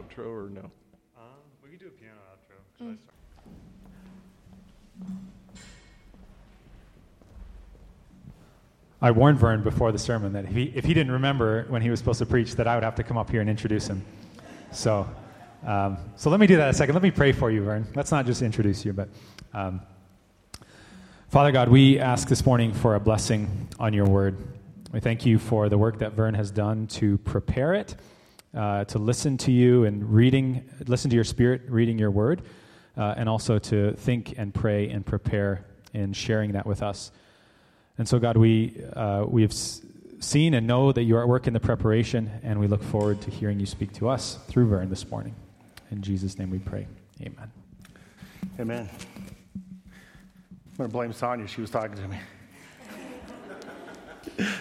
outro or no? Um, we could do a piano outro. 'cause I I warned Vern before the sermon that if he, if he didn't remember when he was supposed to preach, that I would have to come up here and introduce him. So, um, so let me do that a second. Let me pray for you, Vern. Let's not just introduce you, but um, Father God, we ask this morning for a blessing on your word. We thank you for the work that Vern has done to prepare it, uh, to listen to you and reading, listen to your spirit, reading your word, uh, and also to think and pray and prepare in sharing that with us. And so, God, we, uh, we have seen and know that you are at work in the preparation, and we look forward to hearing you speak to us through Vern this morning. In Jesus' name we pray. Amen. Amen. I'm going to blame Sonia. She was talking to me.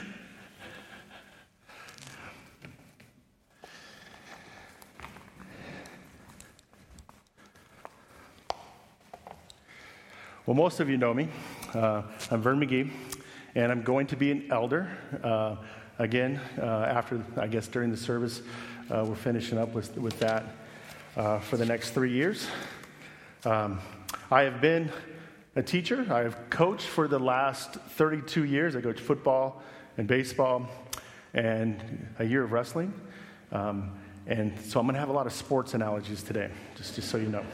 Well, most of you know me. Uh, I'm Vern McGee, and I'm going to be an elder. Uh, again, uh, after, I guess, during the service, uh, we're finishing up with, with that uh, for the next three years. Um, I have been a teacher. I have coached for the last 32 years. I coached football and baseball and a year of wrestling. Um, and so I'm going to have a lot of sports analogies today, just, just so you know.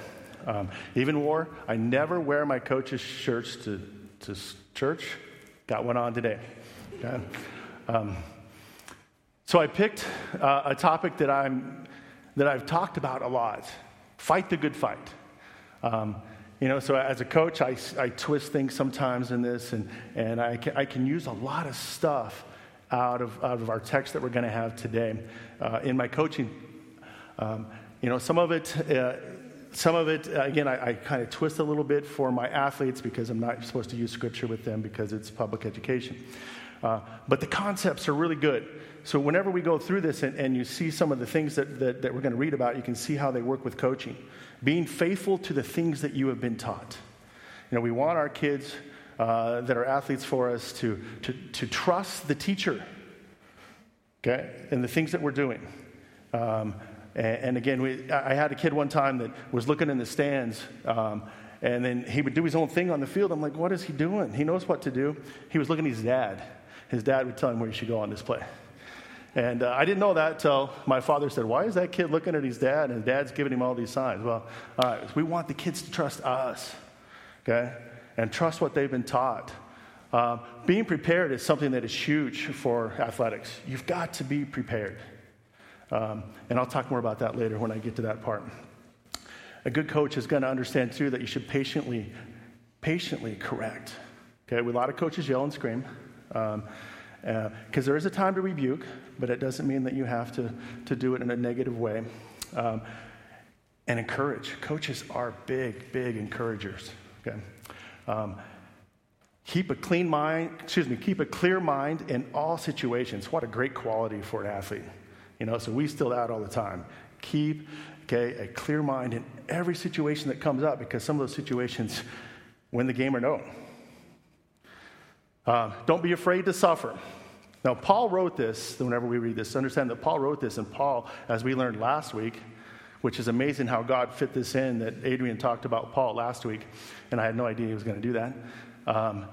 Um, even wore, I never wear my coach's shirts to, to church. Got one on today. Okay? Um, so I picked uh, a topic that, I'm, that I've talked about a lot fight the good fight. Um, you know, so as a coach, I, I twist things sometimes in this, and, and I, can, I can use a lot of stuff out of, out of our text that we're going to have today uh, in my coaching. Um, you know, some of it, uh, some of it, uh, again, I, I kind of twist a little bit for my athletes because I'm not supposed to use scripture with them because it's public education. Uh, but the concepts are really good. So whenever we go through this and, and you see some of the things that, that, that we're going to read about, you can see how they work with coaching. Being faithful to the things that you have been taught. You know, we want our kids uh, that are athletes for us to, to, to trust the teacher, okay, and the things that we're doing. Um, and, and, again, we, I had a kid one time that was looking in the stands, um, and then he would do his own thing on the field. I'm like, what is he doing? He knows what to do. He was looking at his dad. His dad would tell him where he should go on this play. And uh, I didn't know that till my father said, Why is that kid looking at his dad and his dad's giving him all these signs? Well, all right, we want the kids to trust us, okay? And trust what they've been taught. Uh, being prepared is something that is huge for athletics. You've got to be prepared. Um, and I'll talk more about that later when I get to that part. A good coach is going to understand, too, that you should patiently, patiently correct. Okay, a lot of coaches yell and scream. Um, because uh, there is a time to rebuke, but it doesn't mean that you have to, to do it in a negative way. Um, and encourage. Coaches are big, big encouragers. Okay? Um, keep a clean mind, excuse me, keep a clear mind in all situations. What a great quality for an athlete. You know, so we still out all the time. Keep, okay, a clear mind in every situation that comes up because some of those situations win the game or no. Uh, don't be afraid to suffer. Now, Paul wrote this, whenever we read this, understand that Paul wrote this, and Paul, as we learned last week, which is amazing how God fit this in, that Adrian talked about Paul last week, and I had no idea he was going to do that. Um,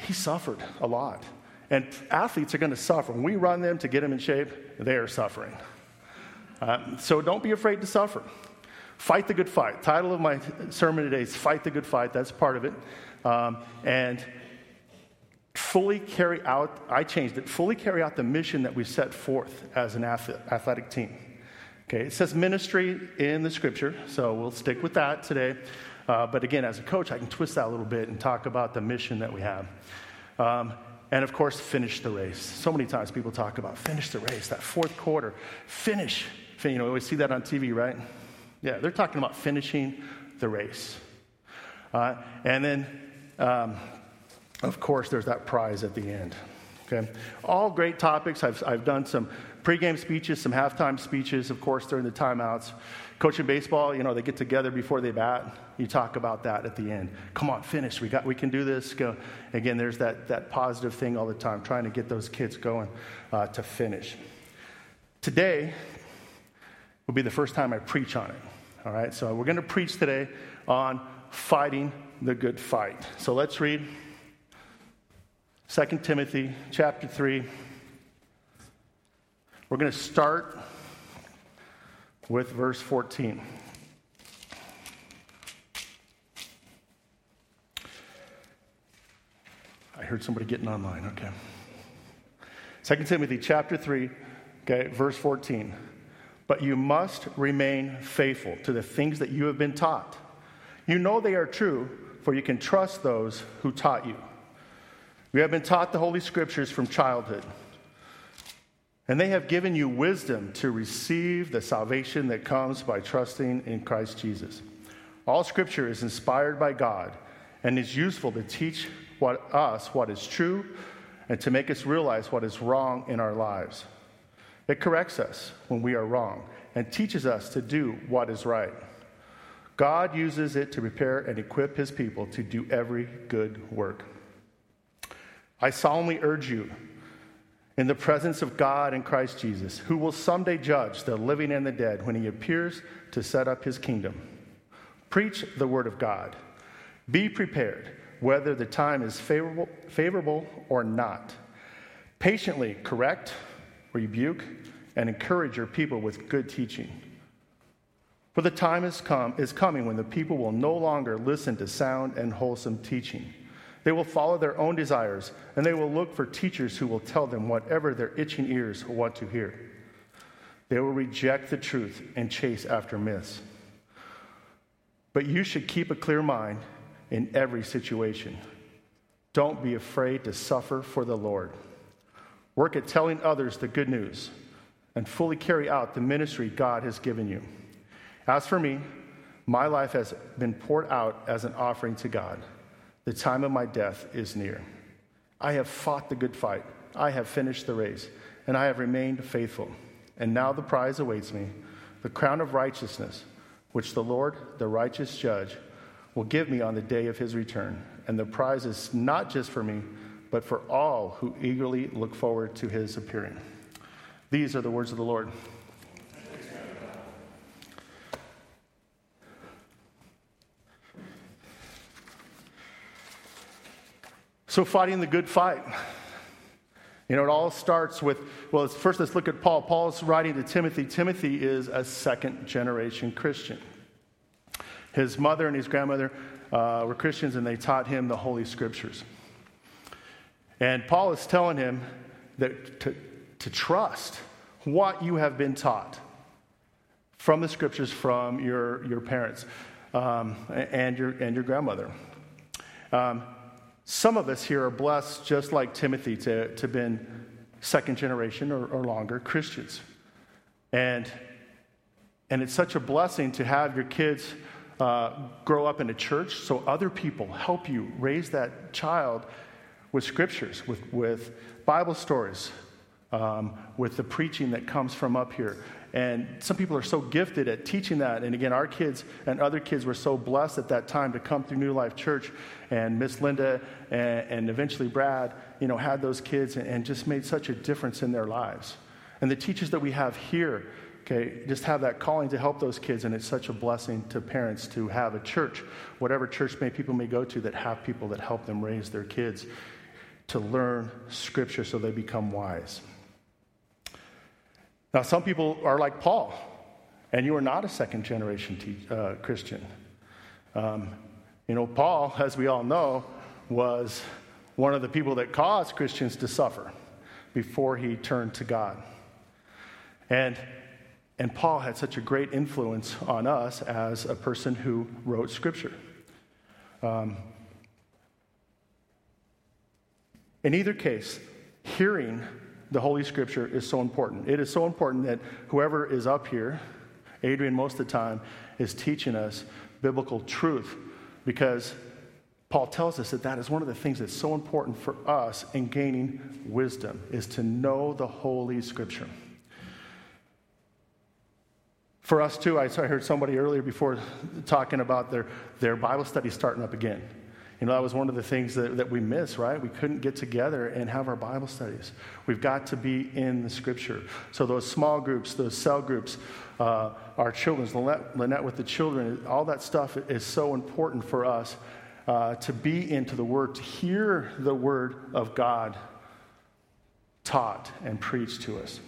he suffered a lot. And athletes are going to suffer. When we run them to get them in shape, they are suffering. Uh, so don't be afraid to suffer. Fight the good fight. Title of my sermon today is Fight the Good Fight. That's part of it. Um, and fully carry out, I changed it, fully carry out the mission that we set forth as an athletic team. Okay, it says ministry in the scripture, so we'll stick with that today. Uh, but again, as a coach, I can twist that a little bit and talk about the mission that we have. Um, and of course, finish the race. So many times people talk about finish the race, that fourth quarter, finish. You know, we see that on TV, right? Yeah, they're talking about finishing the race. Uh, and then, um, of course, there's that prize at the end. Okay? All great topics. I've, I've done some pregame speeches, some halftime speeches, of course, during the timeouts. Coaching baseball, you know, they get together before they bat. You talk about that at the end. Come on, finish. We, got, we can do this. Go. Again, there's that, that positive thing all the time, trying to get those kids going uh, to finish. Today, will be the first time I preach on it. All right, so we're going to preach today on fighting the good fight. So let's read 2 Timothy chapter 3. We're going to start with verse 14. I heard somebody getting online. Okay. 2 Timothy chapter 3, okay, verse 14. But you must remain faithful to the things that you have been taught. You know they are true, for you can trust those who taught you. You have been taught the Holy Scriptures from childhood, and they have given you wisdom to receive the salvation that comes by trusting in Christ Jesus. All Scripture is inspired by God and is useful to teach what, us what is true and to make us realize what is wrong in our lives. It corrects us when we are wrong and teaches us to do what is right. God uses it to prepare and equip his people to do every good work. I solemnly urge you, in the presence of God and Christ Jesus, who will someday judge the living and the dead when he appears to set up his kingdom. Preach the word of God. Be prepared, whether the time is favorable, favorable or not. Patiently correct, rebuke, and encourage your people with good teaching. For the time is, come, is coming when the people will no longer listen to sound and wholesome teaching. They will follow their own desires, and they will look for teachers who will tell them whatever their itching ears want to hear. They will reject the truth and chase after myths. But you should keep a clear mind in every situation. Don't be afraid to suffer for the Lord. Work at telling others the good news and fully carry out the ministry God has given you. As for me, my life has been poured out as an offering to God. The time of my death is near. I have fought the good fight, I have finished the race, and I have remained faithful. And now the prize awaits me the crown of righteousness, which the Lord, the righteous judge, will give me on the day of his return. And the prize is not just for me, but for all who eagerly look forward to his appearing. These are the words of the Lord. So, fighting the good fight. You know, it all starts with, well, first let's look at Paul. Paul's writing to Timothy. Timothy is a second generation Christian. His mother and his grandmother uh, were Christians, and they taught him the Holy Scriptures. And Paul is telling him that to, to trust what you have been taught from the Scriptures from your, your parents um, and, your, and your grandmother. Um, some of us here are blessed, just like Timothy, to, to been second generation or, or longer Christians. And, and it's such a blessing to have your kids uh, grow up in a church so other people help you raise that child with scriptures, with, with Bible stories, um, with the preaching that comes from up here. And some people are so gifted at teaching that. And again, our kids and other kids were so blessed at that time to come through New Life Church. And Miss Linda and, and, eventually Brad, you know, had those kids and, and just made such a difference in their lives. And the teachers that we have here, okay, just have that calling to help those kids. And it's such a blessing to parents to have a church, whatever church may people may go to, that have people that help them raise their kids to learn Scripture so they become wise. Now, some people are like Paul, and you are not a second generation te- uh, Christian. Um, you know, Paul, as we all know, was one of the people that caused Christians to suffer before he turned to God. And, and Paul had such a great influence on us as a person who wrote Scripture. Um, in either case, hearing the Holy Scripture is so important. It is so important that whoever is up here, Adrian most of the time, is teaching us biblical truth because Paul tells us that that is one of the things that's so important for us in gaining wisdom is to know the Holy Scripture. For us too, I heard somebody earlier before talking about their, their Bible study starting up again. You know, that was one of the things that, that we miss, right? We couldn't get together and have our Bible studies. We've got to be in the scripture. So, those small groups, those cell groups, uh, our children's, Lynette, Lynette, with the children, all that stuff is so important for us uh, to be into the Word, to hear the Word of God taught and preached to us.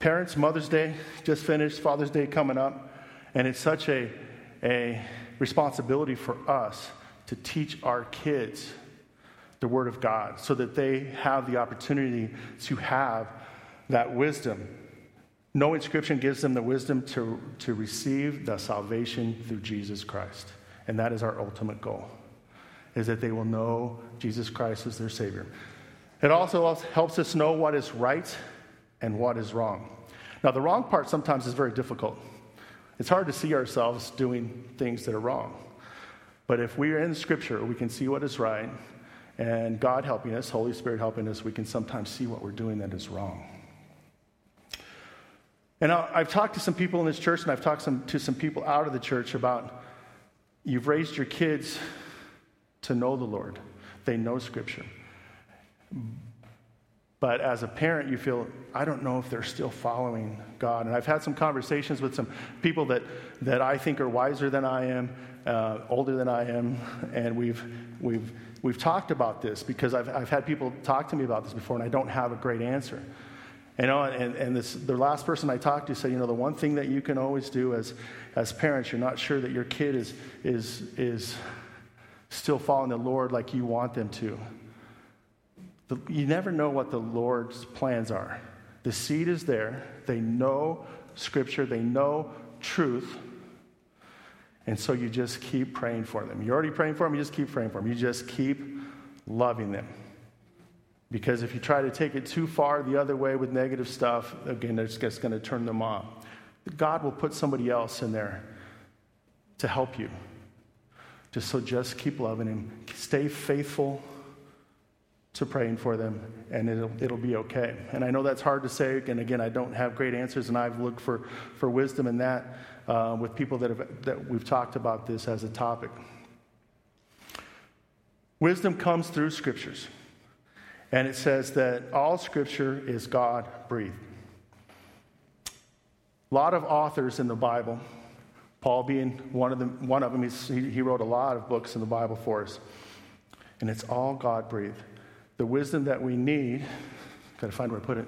Parents, Mother's Day just finished, Father's Day coming up, and it's such a, a responsibility for us to teach our kids the Word of God so that they have the opportunity to have that wisdom. Knowing Scripture gives them the wisdom to, to receive the salvation through Jesus Christ. And that is our ultimate goal, is that they will know Jesus Christ as their Savior. It also helps us know what is right and what is wrong. Now, the wrong part sometimes is very difficult. It's hard to see ourselves doing things that are wrong. But if we are in Scripture, we can see what is right, and God helping us, Holy Spirit helping us, we can sometimes see what we're doing that is wrong. And I've talked to some people in this church, and I've talked some, to some people out of the church about you've raised your kids to know the Lord, they know Scripture. But as a parent, you feel, I don't know if they're still following God. And I've had some conversations with some people that, that I think are wiser than I am, uh, older than I am, and we've, we've, we've talked about this because I've, I've had people talk to me about this before, and I don't have a great answer. You know, and, and this, the last person I talked to said, you know, the one thing that you can always do as, as parents, you're not sure that your kid is, is, is still following the Lord like you want them to. The, you never know what the Lord's plans are. The seed is there. They know Scripture, they know truth. And so you just keep praying for them. You're already praying for them, you just keep praying for them. You just keep loving them. Because if you try to take it too far the other way with negative stuff, again, it's just going to turn them off. God will put somebody else in there to help you. Just so just keep loving Him. Stay faithful to praying for them, and it'll, it'll be okay. And I know that's hard to say, and again, I don't have great answers, and I've looked for, for wisdom in that uh, with people that, have, that we've talked about this as a topic. Wisdom comes through scriptures, and it says that all scripture is God breathed. A lot of authors in the Bible, Paul being one of them, one of them he, he wrote a lot of books in the Bible for us, and it's all God breathed the wisdom that we need, got to find where I put it.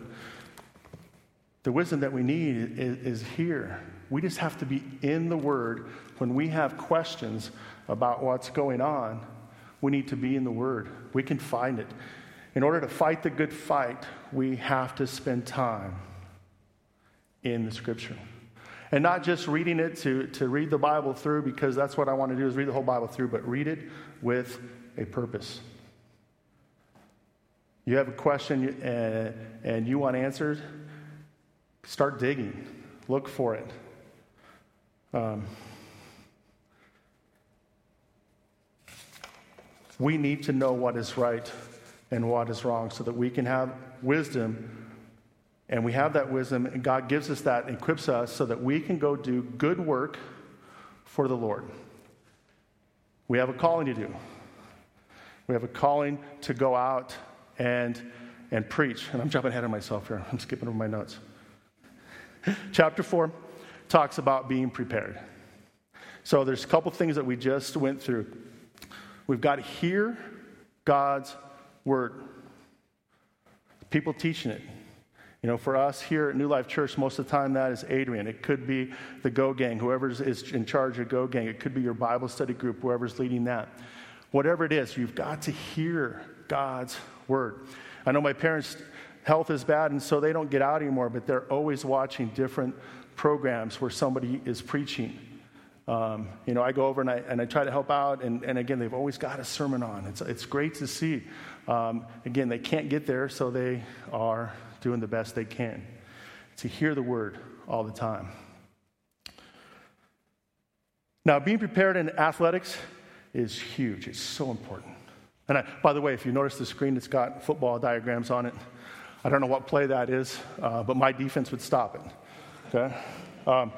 The wisdom that we need is, is, here. We just have to be in the Word. When we have questions about what's going on, we need to be in the Word. We can find it. In order to fight the good fight, we have to spend time in the Scripture. And not just reading it to, to read the Bible through, because that's what I want to do is read the whole Bible through, but read it with a purpose. You have a question and, and you want answers, start digging, look for it. Um, we need to know what is right and what is wrong so that we can have wisdom. And we have that wisdom, and God gives us that, equips us so that we can go do good work for the Lord. We have a calling to do. We have a calling to go out and, and preach. And I'm jumping ahead of myself here, I'm skipping over my notes. Chapter 4 talks about being prepared. So there's a couple things that we just went through. We've got to hear God's word. People teaching it. You know, for us here at New Life Church, most of the time that is Adrian. It could be the Go Gang, whoever is in charge of Go Gang. It could be your Bible study group, whoever's leading that. Whatever it is, you've got to hear God's word. I know my parents' health is bad, and so they don't get out anymore, but they're always watching different programs where somebody is preaching. Um, you know, I go over and I, and I try to help out, and, and again, they've always got a sermon on. It's, it's great to see. Um, again, they can't get there, so they are doing the best they can to hear the word all the time. Now, being prepared in athletics is huge, it's so important. And I, by the way, if you notice the screen, it's got football diagrams on it. I don't know what play that is, uh, but my defense would stop it. Okay? Um,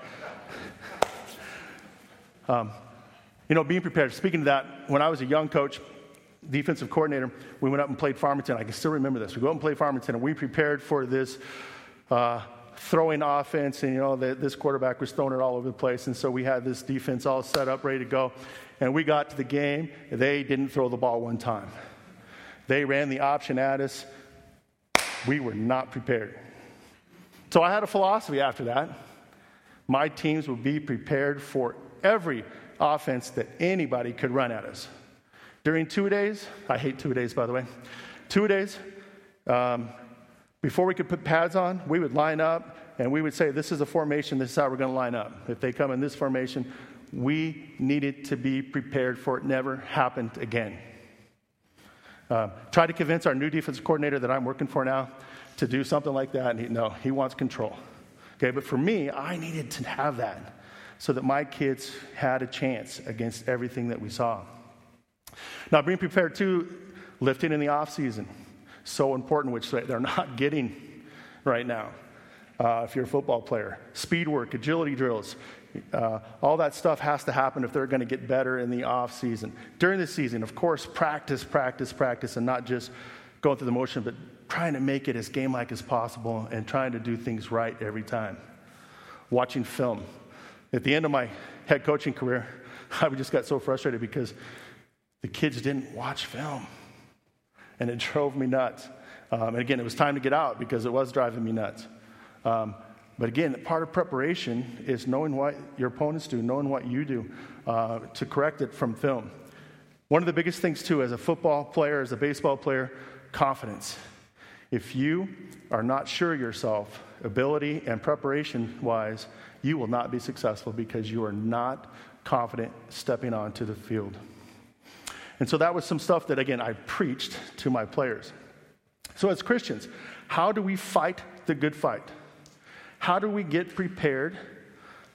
Um, you know, being prepared. Speaking of that, when I was a young coach, defensive coordinator, we went up and played Farmington. I can still remember this. We go up and play Farmington, and we prepared for this uh, throwing offense, and you know, the, this quarterback was throwing it all over the place, and so we had this defense all set up, ready to go. And we got to the game, they didn't throw the ball one time. They ran the option at us. We were not prepared. So I had a philosophy after that. My teams would be prepared for every offense that anybody could run at us. During two days, I hate two days, by the way, two days, um, before we could put pads on, we would line up and we would say, This is a formation, this is how we're going to line up. If they come in this formation, we needed to be prepared for it never happened again. Uh, try to convince our new defensive coordinator that I'm working for now to do something like that, and he, no, he wants control. Okay, but for me, I needed to have that so that my kids had a chance against everything that we saw. Now, being prepared too, lifting in the off season, so important, which they're not getting right now. Uh, if you're a football player, speed work, agility drills, uh, all that stuff has to happen if they're going to get better in the off season. During the season, of course, practice, practice, practice, and not just going through the motion, but trying to make it as game like as possible and trying to do things right every time. Watching film. At the end of my head coaching career, I just got so frustrated because the kids didn't watch film. And it drove me nuts. Um, and again, it was time to get out because it was driving me nuts. Um, but again, part of preparation is knowing what your opponents do, knowing what you do uh, to correct it from film. One of the biggest things, too, as a football player, as a baseball player, confidence. If you are not sure yourself, ability and preparation wise, you will not be successful because you are not confident stepping onto the field. And so that was some stuff that, again, I preached to my players. So, as Christians, how do we fight the good fight? How do we get prepared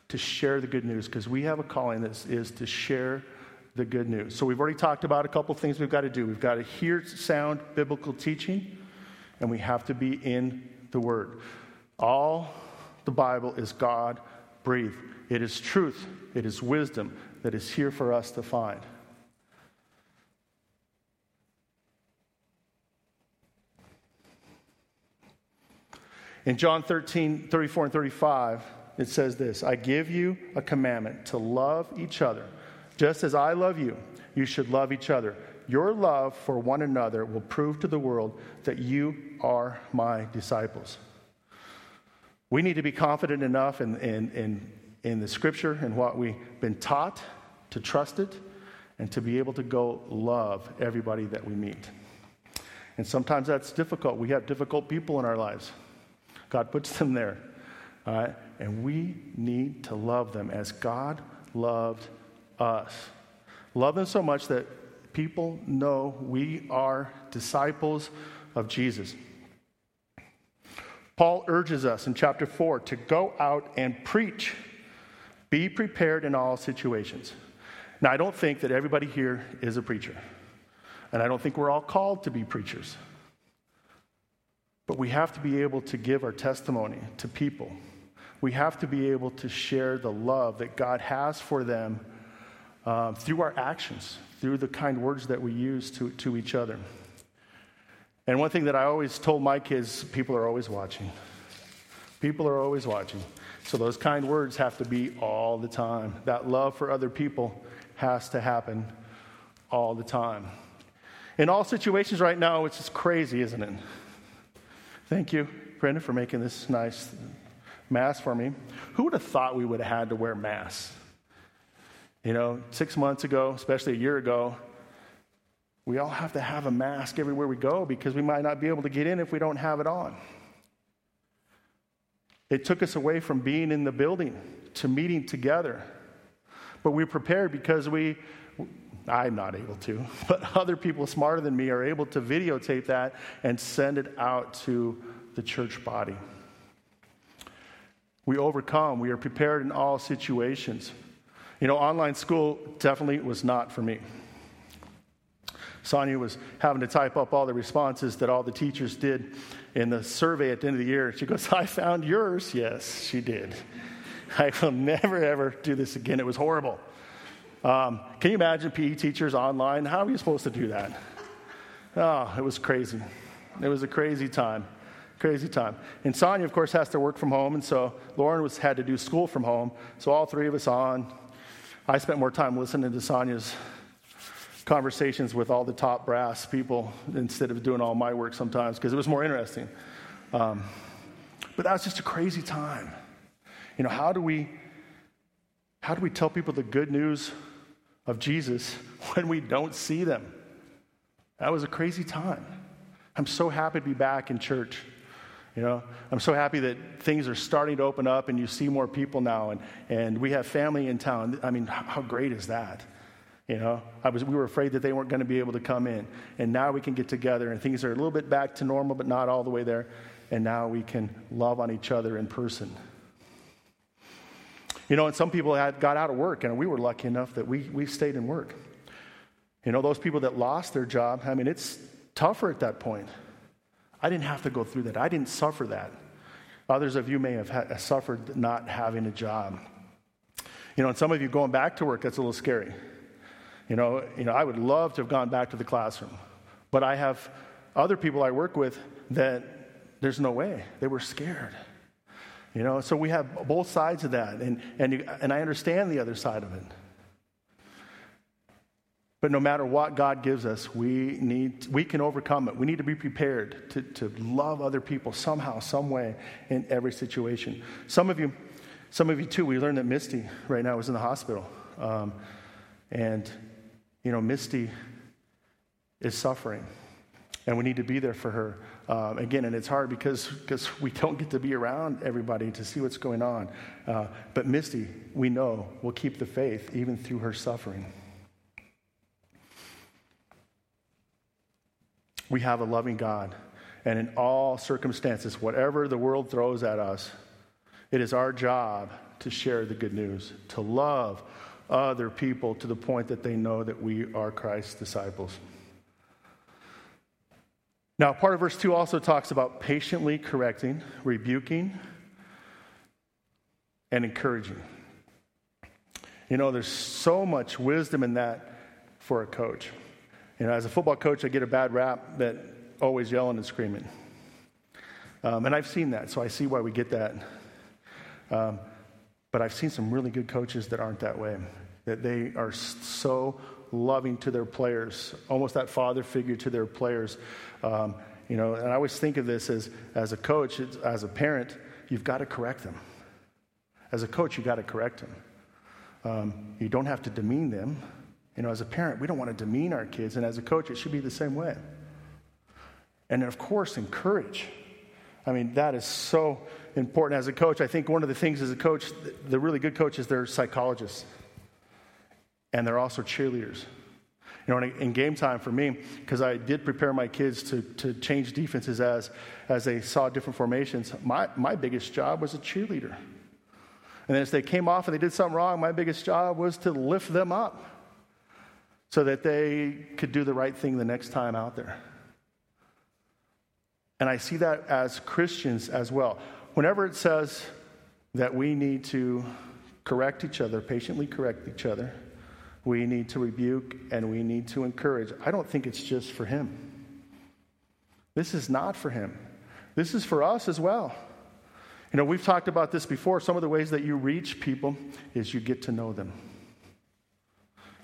to share the good news? Because we have a calling that is to share the good news. So, we've already talked about a couple things we've got to do. We've got to hear sound biblical teaching, and we have to be in the Word. All the Bible is God breathed, it is truth, it is wisdom that is here for us to find. In John 13, 34 and 35, it says this I give you a commandment to love each other. Just as I love you, you should love each other. Your love for one another will prove to the world that you are my disciples. We need to be confident enough in, in, in, in the scripture and what we've been taught to trust it and to be able to go love everybody that we meet. And sometimes that's difficult. We have difficult people in our lives. God puts them there. Uh, and we need to love them as God loved us. Love them so much that people know we are disciples of Jesus. Paul urges us in chapter 4 to go out and preach. Be prepared in all situations. Now, I don't think that everybody here is a preacher, and I don't think we're all called to be preachers. But we have to be able to give our testimony to people. We have to be able to share the love that God has for them uh, through our actions, through the kind words that we use to, to each other. And one thing that I always told my kids people are always watching. People are always watching. So those kind words have to be all the time. That love for other people has to happen all the time. In all situations right now, it's just crazy, isn't it? Thank you, Brenda, for making this nice mask for me. Who would have thought we would have had to wear masks? You know, six months ago, especially a year ago, we all have to have a mask everywhere we go because we might not be able to get in if we don't have it on. It took us away from being in the building to meeting together. But we prepared because we, I'm not able to, but other people smarter than me are able to videotape that and send it out to the church body. We overcome, we are prepared in all situations. You know, online school definitely was not for me. Sonia was having to type up all the responses that all the teachers did in the survey at the end of the year. She goes, I found yours. Yes, she did. I will never, ever do this again. It was horrible. Um, can you imagine PE teachers online? How are you supposed to do that? Oh, it was crazy. It was a crazy time. Crazy time. And Sonia, of course, has to work from home, and so Lauren was had to do school from home. So all three of us on. I spent more time listening to Sonia's conversations with all the top brass people instead of doing all my work sometimes because it was more interesting. Um, but that was just a crazy time. You know, how do we how do we tell people the good news of Jesus when we don't see them? That was a crazy time. I'm so happy to be back in church. You know, I'm so happy that things are starting to open up and you see more people now and, and we have family in town. I mean, how great is that? You know, I was, we were afraid that they weren't going to be able to come in. And now we can get together and things are a little bit back to normal, but not all the way there. And now we can love on each other in person. You know, and some people had got out of work, and we were lucky enough that we, we stayed in work. You know, those people that lost their job, I mean, it's tougher at that point. I didn't have to go through that. I didn't suffer that. Others of you may have ha- suffered not having a job. You know, and some of you going back to work, that's a little scary. You know, you know, I would love to have gone back to the classroom, but I have other people I work with that there's no way. They were scared. You know, so we have both sides of that, and, and, you, and I understand the other side of it. But no matter what God gives us, we, need, we can overcome it. We need to be prepared to, to love other people somehow, some way, in every situation. Some of you, some of you too, we learned that Misty right now is in the hospital. Um, and, you know, Misty is suffering, and we need to be there for her. Um, again, and it's hard because because we don't get to be around everybody to see what's going on. Uh, but Misty, we know, will keep the faith even through her suffering. We have a loving God. And in all circumstances, whatever the world throws at us, it is our job to share the good news, to love other people to the point that they know that we are Christ's disciples. Now, part of verse 2 also talks about patiently correcting, rebuking, and encouraging. You know, there's so much wisdom in that for a coach. You know, as a football coach, I get a bad rap that always yelling and screaming. Um, and I've seen that, so I see why we get that. Um, but I've seen some really good coaches that aren't that way, that they are so loving to their players, almost that father figure to their players. Um, you know, and I always think of this as, as a coach, as a parent, you've got to correct them. As a coach, you've got to correct them. Um, you don't have to demean them. You know, as a parent, we don't want to demean our kids, and as a coach, it should be the same way. And of course, encourage. I mean, that is so important as a coach. I think one of the things as a coach, the really good coaches, they're psychologists, and they're also cheerleaders. You know, in game time for me, because I did prepare my kids to, to change defenses as, as they saw different formations, my, my biggest job was a cheerleader. And as they came off and they did something wrong, my biggest job was to lift them up so that they could do the right thing the next time out there. And I see that as Christians as well. Whenever it says that we need to correct each other, patiently correct each other, we need to rebuke and we need to encourage, I don't think it's just for him. This is not for him. This is for us as well. You know, we've talked about this before. Some of the ways that you reach people is you get to know them.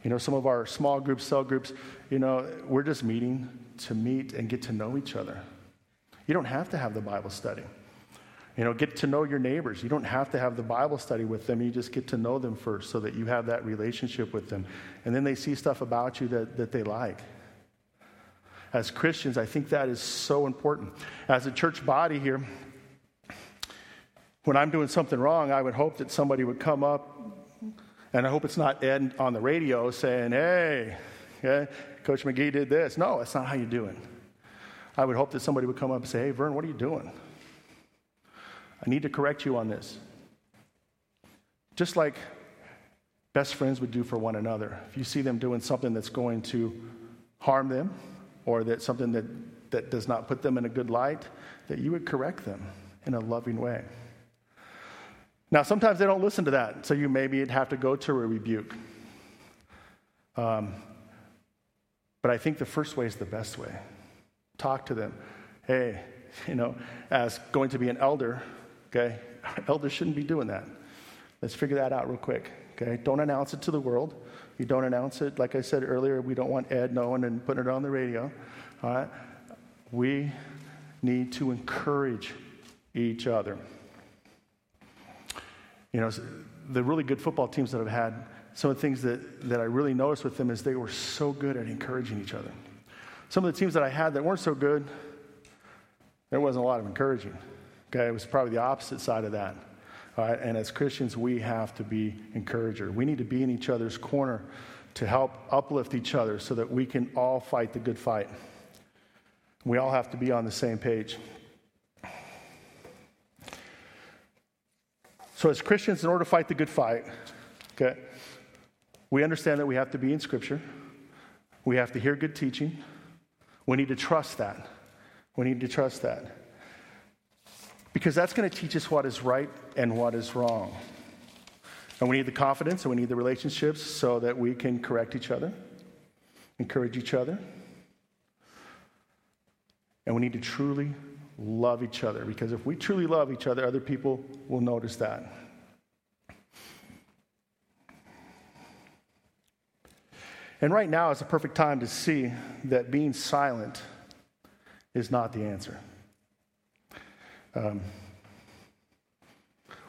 You know, some of our small groups, cell groups, you know, we're just meeting to meet and get to know each other. You don't have to have the Bible study. You know, get to know your neighbors. You don't have to have the Bible study with them. You just get to know them first so that you have that relationship with them. And then they see stuff about you that, that they like. As Christians, I think that is so important. As a church body here, when I'm doing something wrong, I would hope that somebody would come up and I hope it's not Ed on the radio saying, hey, yeah, Coach McGee did this. No, that's not how you do it. I would hope that somebody would come up and say, hey, Vern, what are you doing? I need to correct you on this. Just like best friends would do for one another. If you see them doing something that's going to harm them or that something that, that does not put them in a good light, that you would correct them in a loving way. Now, sometimes they don't listen to that, so you maybe have to go to a rebuke. Um, but I think the first way is the best way. Talk to them. Hey, you know, as going to be an elder, okay, elders shouldn't be doing that. Let's figure that out real quick, okay? Don't announce it to the world. You don't announce it. Like I said earlier, we don't want Ed knowing and putting it on the radio, all right? We need to encourage each other. You know, the really good football teams that I've had, some of the things that, that I really noticed with them is they were so good at encouraging each other. Some of the teams that I had that weren't so good, there wasn't a lot of encouraging. Okay, it was probably the opposite side of that. All right, and as Christians, we have to be encourager. We need to be in each other's corner to help uplift each other so that we can all fight the good fight. We all have to be on the same page. So, as Christians, in order to fight the good fight, okay, we understand that we have to be in Scripture. We have to hear good teaching. We need to trust that. We need to trust that. Because that's going to teach us what is right and what is wrong. And we need the confidence and we need the relationships so that we can correct each other, encourage each other. And we need to truly love each other because if we truly love each other, other people will notice that. And right now is a perfect time to see that being silent is not the answer. Um,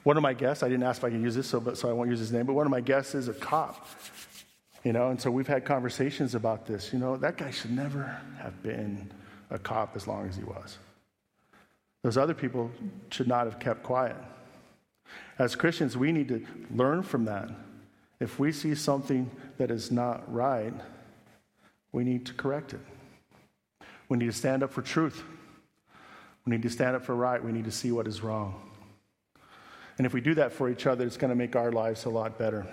one of my guests, I didn't ask if I could use this, so, but, so I won't use his name, but one of my guests is a cop. You know, and so we've had conversations about this. You know, that guy should never have been a cop as long as he was. Those other people should not have kept quiet. As Christians, we need to learn from that. If we see something that is not right, we need to correct it. We need to stand up for truth. We need to stand up for right. We need to see what is wrong. And if we do that for each other, it's going to make our lives a lot better.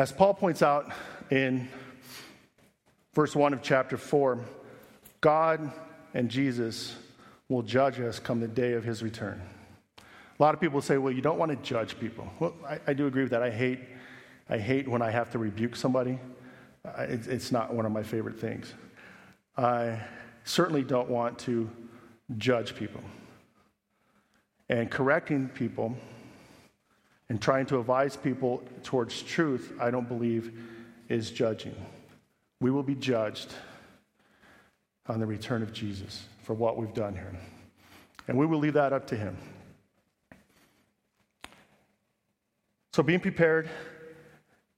As Paul points out in verse 1 of chapter 4, God and Jesus will judge us come the day of his return. A lot of people say, well, you don't want to judge people. Well, I, I do agree with that. I hate, I hate when I have to rebuke somebody. It, it's not one of my favorite things. I certainly don't want to judge people. And correcting people and trying to advise people towards truth, I don't believe is judging. We will be judged on the return of Jesus for what we've done here. And we will leave that up to Him. So, being prepared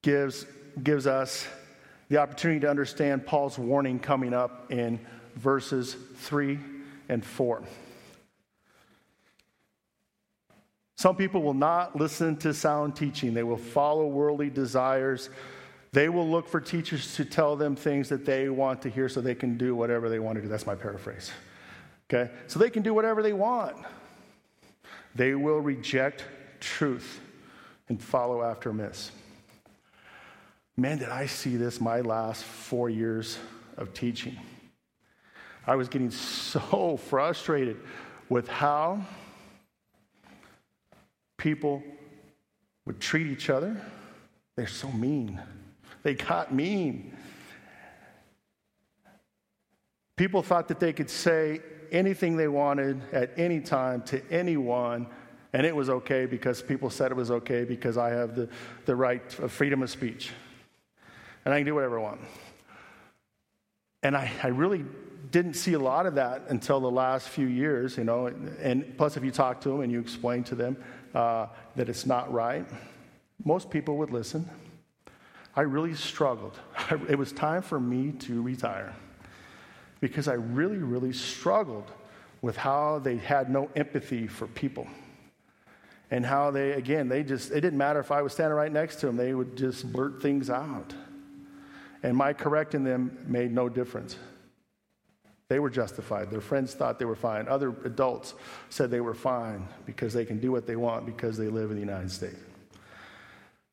gives, gives us the opportunity to understand Paul's warning coming up in verses 3 and 4. Some people will not listen to sound teaching, they will follow worldly desires. They will look for teachers to tell them things that they want to hear so they can do whatever they want to do. That's my paraphrase. Okay? So they can do whatever they want. They will reject truth and follow after myths. Man, did I see this my last four years of teaching. I was getting so frustrated with how people would treat each other. They're so mean. They got mean. People thought that they could say anything they wanted at any time to anyone, and it was okay because people said it was okay because I have the, the right of freedom of speech. And I can do whatever I want. And I, I really didn't see a lot of that until the last few years, you know. And plus, if you talk to them and you explain to them uh, that it's not right, most people would listen. I really struggled. It was time for me to retire because I really, really struggled with how they had no empathy for people. And how they, again, they just, it didn't matter if I was standing right next to them, they would just blurt things out. And my correcting them made no difference. They were justified. Their friends thought they were fine. Other adults said they were fine because they can do what they want because they live in the United States.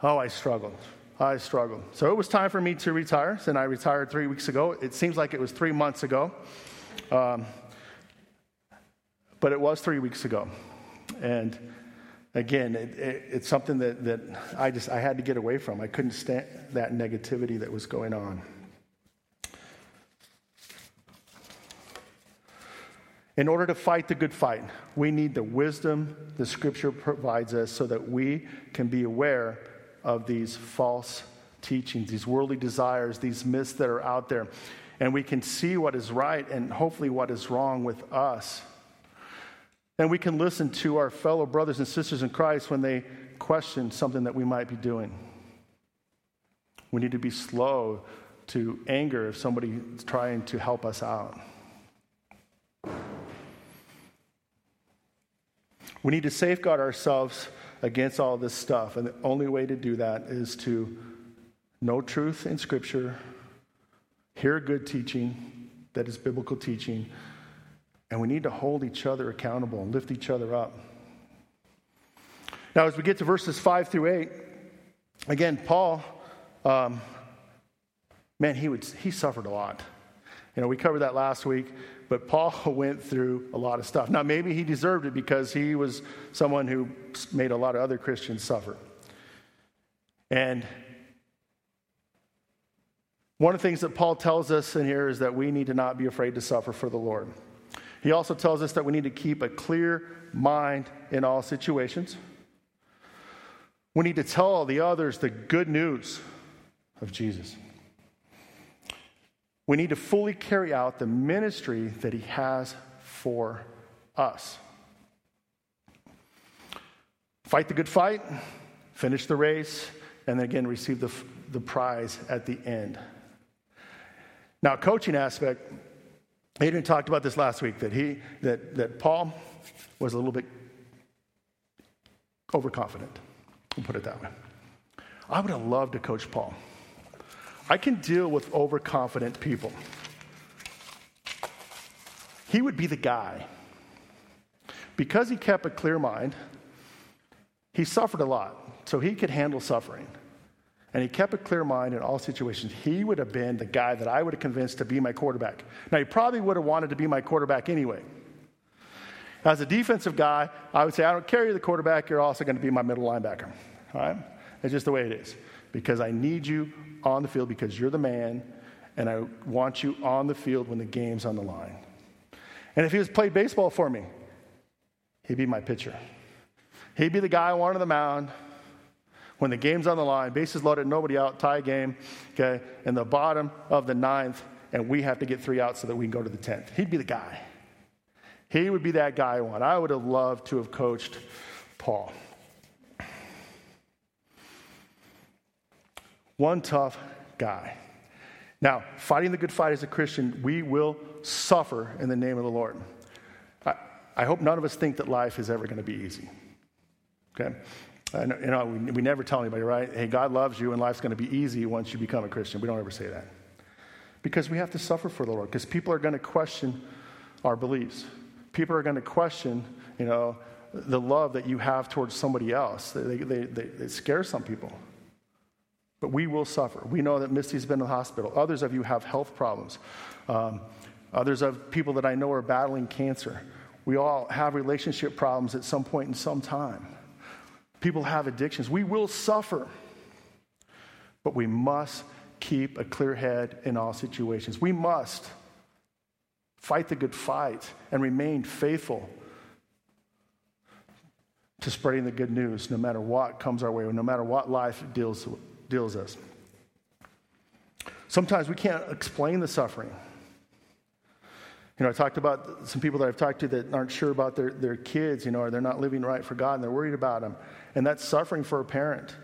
Oh, I struggled. I struggled. So it was time for me to retire, and I retired three weeks ago. It seems like it was three months ago, um, but it was three weeks ago. And again, it, it, it's something that, that I just I had to get away from. I couldn't stand that negativity that was going on. In order to fight the good fight, we need the wisdom the scripture provides us so that we can be aware of these false teachings, these worldly desires, these myths that are out there. And we can see what is right and hopefully what is wrong with us. And we can listen to our fellow brothers and sisters in Christ when they question something that we might be doing. We need to be slow to anger if somebody is trying to help us out. We need to safeguard ourselves against all this stuff. And the only way to do that is to know truth in Scripture, hear good teaching that is biblical teaching, and we need to hold each other accountable and lift each other up. Now, as we get to verses 5 through 8, again, Paul, um, man, he, would, he suffered a lot. You know, we covered that last week. But Paul went through a lot of stuff. Now, maybe he deserved it because he was someone who made a lot of other Christians suffer. And one of the things that Paul tells us in here is that we need to not be afraid to suffer for the Lord. He also tells us that we need to keep a clear mind in all situations. We need to tell the others the good news of Jesus. We need to fully carry out the ministry that He has for us. Fight the good fight, finish the race, and then again receive the, the prize at the end. Now, coaching aspect, Adrian talked about this last week that he that, that Paul was a little bit overconfident. We'll put it that way. I would have loved to coach Paul. I can deal with overconfident people. He would be the guy. Because he kept a clear mind, he suffered a lot, so he could handle suffering. And he kept a clear mind in all situations. He would have been the guy that I would have convinced to be my quarterback. Now, he probably would have wanted to be my quarterback anyway. As a defensive guy, I would say, I don't carry the quarterback, you're also going to be my middle linebacker. All right? It's just the way it is. Because I need you on the field because you're the man, and I want you on the field when the game's on the line. And if he was played baseball for me, he'd be my pitcher. He'd be the guy I want on the mound when the game's on the line, bases loaded, nobody out, tie game, okay, in the bottom of the ninth, and we have to get three outs so that we can go to the tenth. He'd be the guy. He would be that guy I want. I would have loved to have coached Paul. One tough guy. Now, fighting the good fight as a Christian, we will suffer in the name of the Lord. I, I hope none of us think that life is ever going to be easy. Okay? And, you know, we, we never tell anybody, right? Hey, God loves you and life's going to be easy once you become a Christian. We don't ever say that. Because we have to suffer for the Lord. Because people are going to question our beliefs. People are going to question, you know, the love that you have towards somebody else. They, they, they, it scares some people. But we will suffer. We know that Misty's been in the hospital. Others of you have health problems. Um, others of people that I know are battling cancer. We all have relationship problems at some point in some time. People have addictions. We will suffer. But we must keep a clear head in all situations. We must fight the good fight and remain faithful to spreading the good news no matter what comes our way, no matter what life deals with deals us. Sometimes we can't explain the suffering. You know, I talked about some people that I've talked to that aren't sure about their, their kids, you know, or they're not living right for God and they're worried about them. And that's suffering for a parent.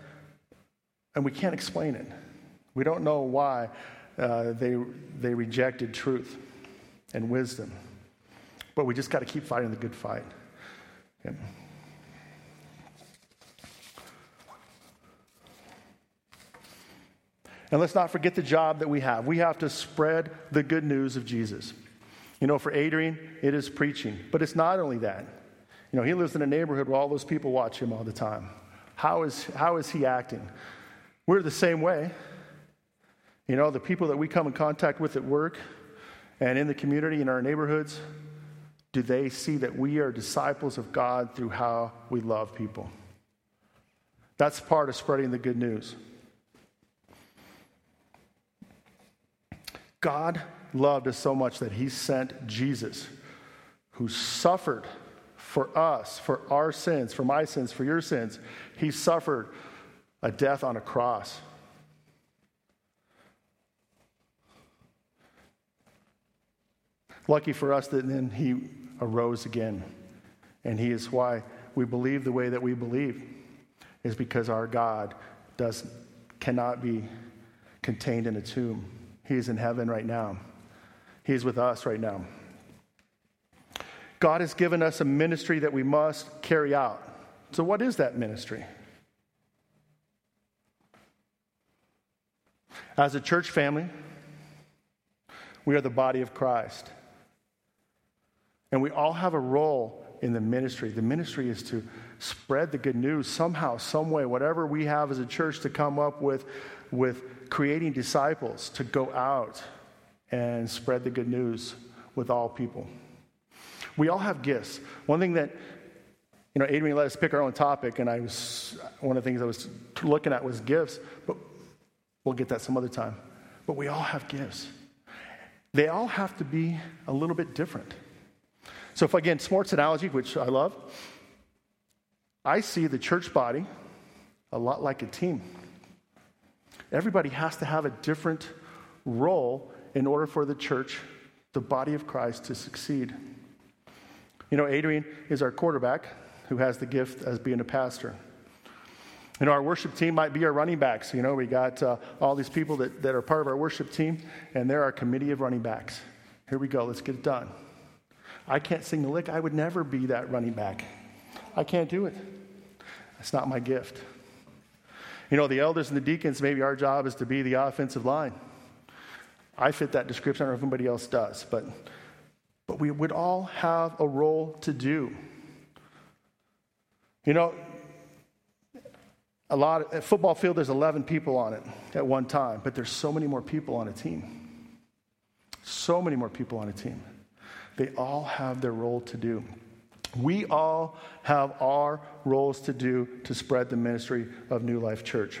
And we can't explain it. We don't know why uh, they, they rejected truth and wisdom. But we just got to keep fighting the good fight. And let's not forget the job that we have. We have to spread the good news of Jesus. You know, for Adrian, it is preaching. But it's not only that. You know, he lives in a neighborhood where all those people watch him all the time. How is, how is he acting? We're the same way. You know, the people that we come in contact with at work and in the community, in our neighborhoods, do they see that we are disciples of God through how we love people? That's part of spreading the good news. God loved us so much that he sent Jesus, who suffered for us, for our sins, for my sins, for your sins. He suffered a death on a cross. Lucky for us that then he arose again. And he is why we believe the way that we believe, is because our God does, cannot be contained in a tomb. He is in heaven right now. He is with us right now. God has given us a ministry that we must carry out. So, what is that ministry? As a church family, we are the body of Christ. And we all have a role in the ministry. The ministry is to spread the good news somehow, some way, whatever we have as a church to come up with, with creating disciples to go out and spread the good news with all people. We all have gifts. One thing that, you know, Adrian let us pick our own topic, and I was, one of the things I was looking at was gifts, but we'll get that some other time. But we all have gifts. They all have to be a little bit different. So, if again, sports analogy, which I love, I see the church body a lot like a team. Everybody has to have a different role in order for the church, the body of Christ, to succeed. You know, Adrian is our quarterback who has the gift as being a pastor. You know, our worship team might be our running backs. You know, we got uh, all these people that, that are part of our worship team, and they're our committee of running backs. Here we go, let's get it done. I can't sing the lick. I would never be that running back. I can't do it. That's not my gift. You know, the elders and the deacons, maybe our job is to be the offensive line. I fit that description. I don't know if anybody else does, but but we would all have a role to do. You know, a lot of, at football field there's 11 people on it at one time, but there's so many more people on a team. So many more people on a team. They all have their role to do. We all have our roles to do to spread the ministry of New Life Church.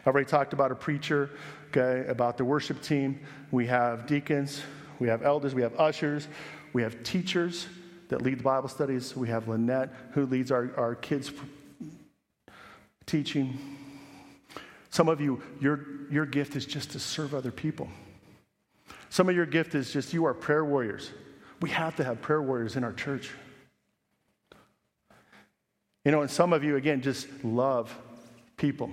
I've already talked about a preacher, okay, about the worship team. We have deacons, we have elders, we have ushers, we have teachers that lead the Bible studies. We have Lynette, who leads our, our kids' teaching. Some of you, your, your gift is just to serve other people. Some of your gift is just you are prayer warriors. We have to have prayer warriors in our church. You know, and some of you, again, just love people,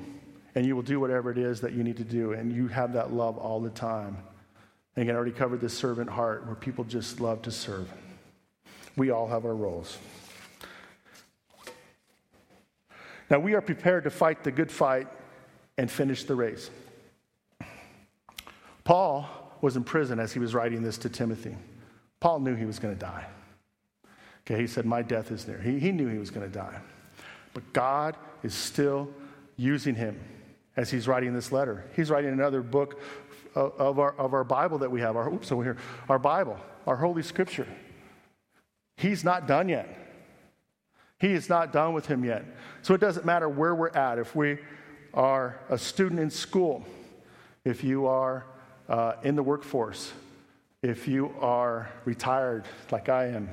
and you will do whatever it is that you need to do, and you have that love all the time. And again, I already covered this servant heart where people just love to serve. We all have our roles. Now, we are prepared to fight the good fight and finish the race. Paul was in prison as he was writing this to Timothy. Paul knew he was going to die. Okay, he said, My death is near. He, he knew he was going to die. But God is still using him as he's writing this letter. He's writing another book of our, of our Bible that we have, our, oops, over here, our Bible, our Holy Scripture. He's not done yet. He is not done with him yet. So it doesn't matter where we're at. If we are a student in school, if you are uh, in the workforce, if you are retired like I am,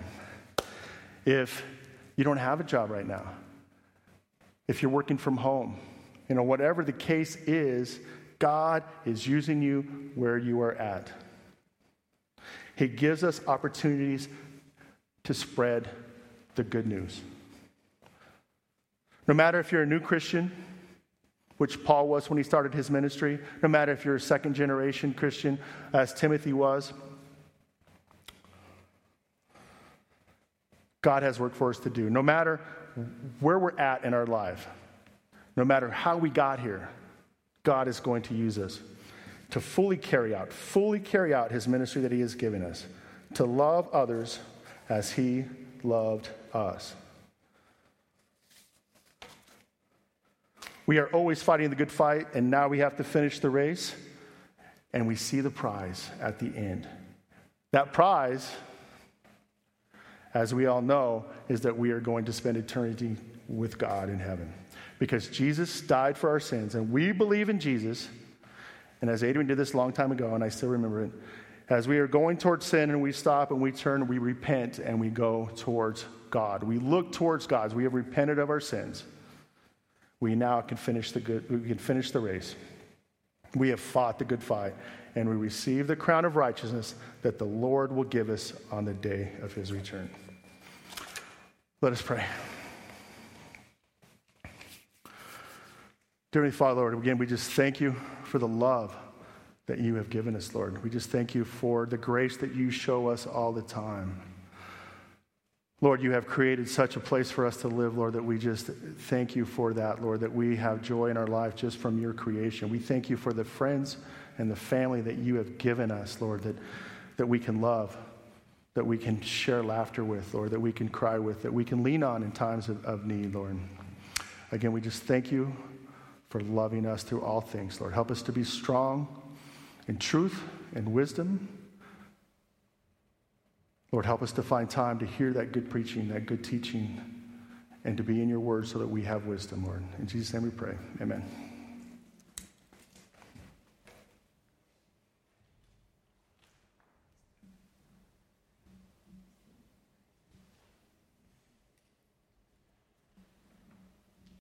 if you don't have a job right now, if you're working from home, you know, whatever the case is, God is using you where you are at. He gives us opportunities to spread the good news. No matter if you're a new Christian, which Paul was when he started his ministry, no matter if you're a second generation Christian, as Timothy was, God has work for us to do. No matter where we're at in our life, no matter how we got here, God is going to use us to fully carry out, fully carry out his ministry that he has given us, to love others as he loved us. We are always fighting the good fight, and now we have to finish the race, and we see the prize at the end. That prize, as we all know, is that we are going to spend eternity with God in heaven. Because Jesus died for our sins, and we believe in Jesus. And as Adrian did this a long time ago, and I still remember it, as we are going towards sin and we stop and we turn, we repent and we go towards God. We look towards God. We have repented of our sins. We now can finish the good, we can finish the race. We have fought the good fight and we receive the crown of righteousness that the Lord will give us on the day of his return. Let us pray. Dear Father, Lord, again, we just thank you for the love that you have given us, Lord. We just thank you for the grace that you show us all the time. Lord, you have created such a place for us to live, Lord, that we just thank you for that, Lord, that we have joy in our life just from your creation. We thank you for the friends and the family that you have given us, Lord, that, that we can love, that we can share laughter with, Lord, that we can cry with, that we can lean on in times of, of need, Lord. Again, we just thank you for loving us through all things, Lord. Help us to be strong in truth and wisdom. Lord, help us to find time to hear that good preaching, that good teaching, and to be in your word so that we have wisdom, Lord. In Jesus' name we pray. Amen.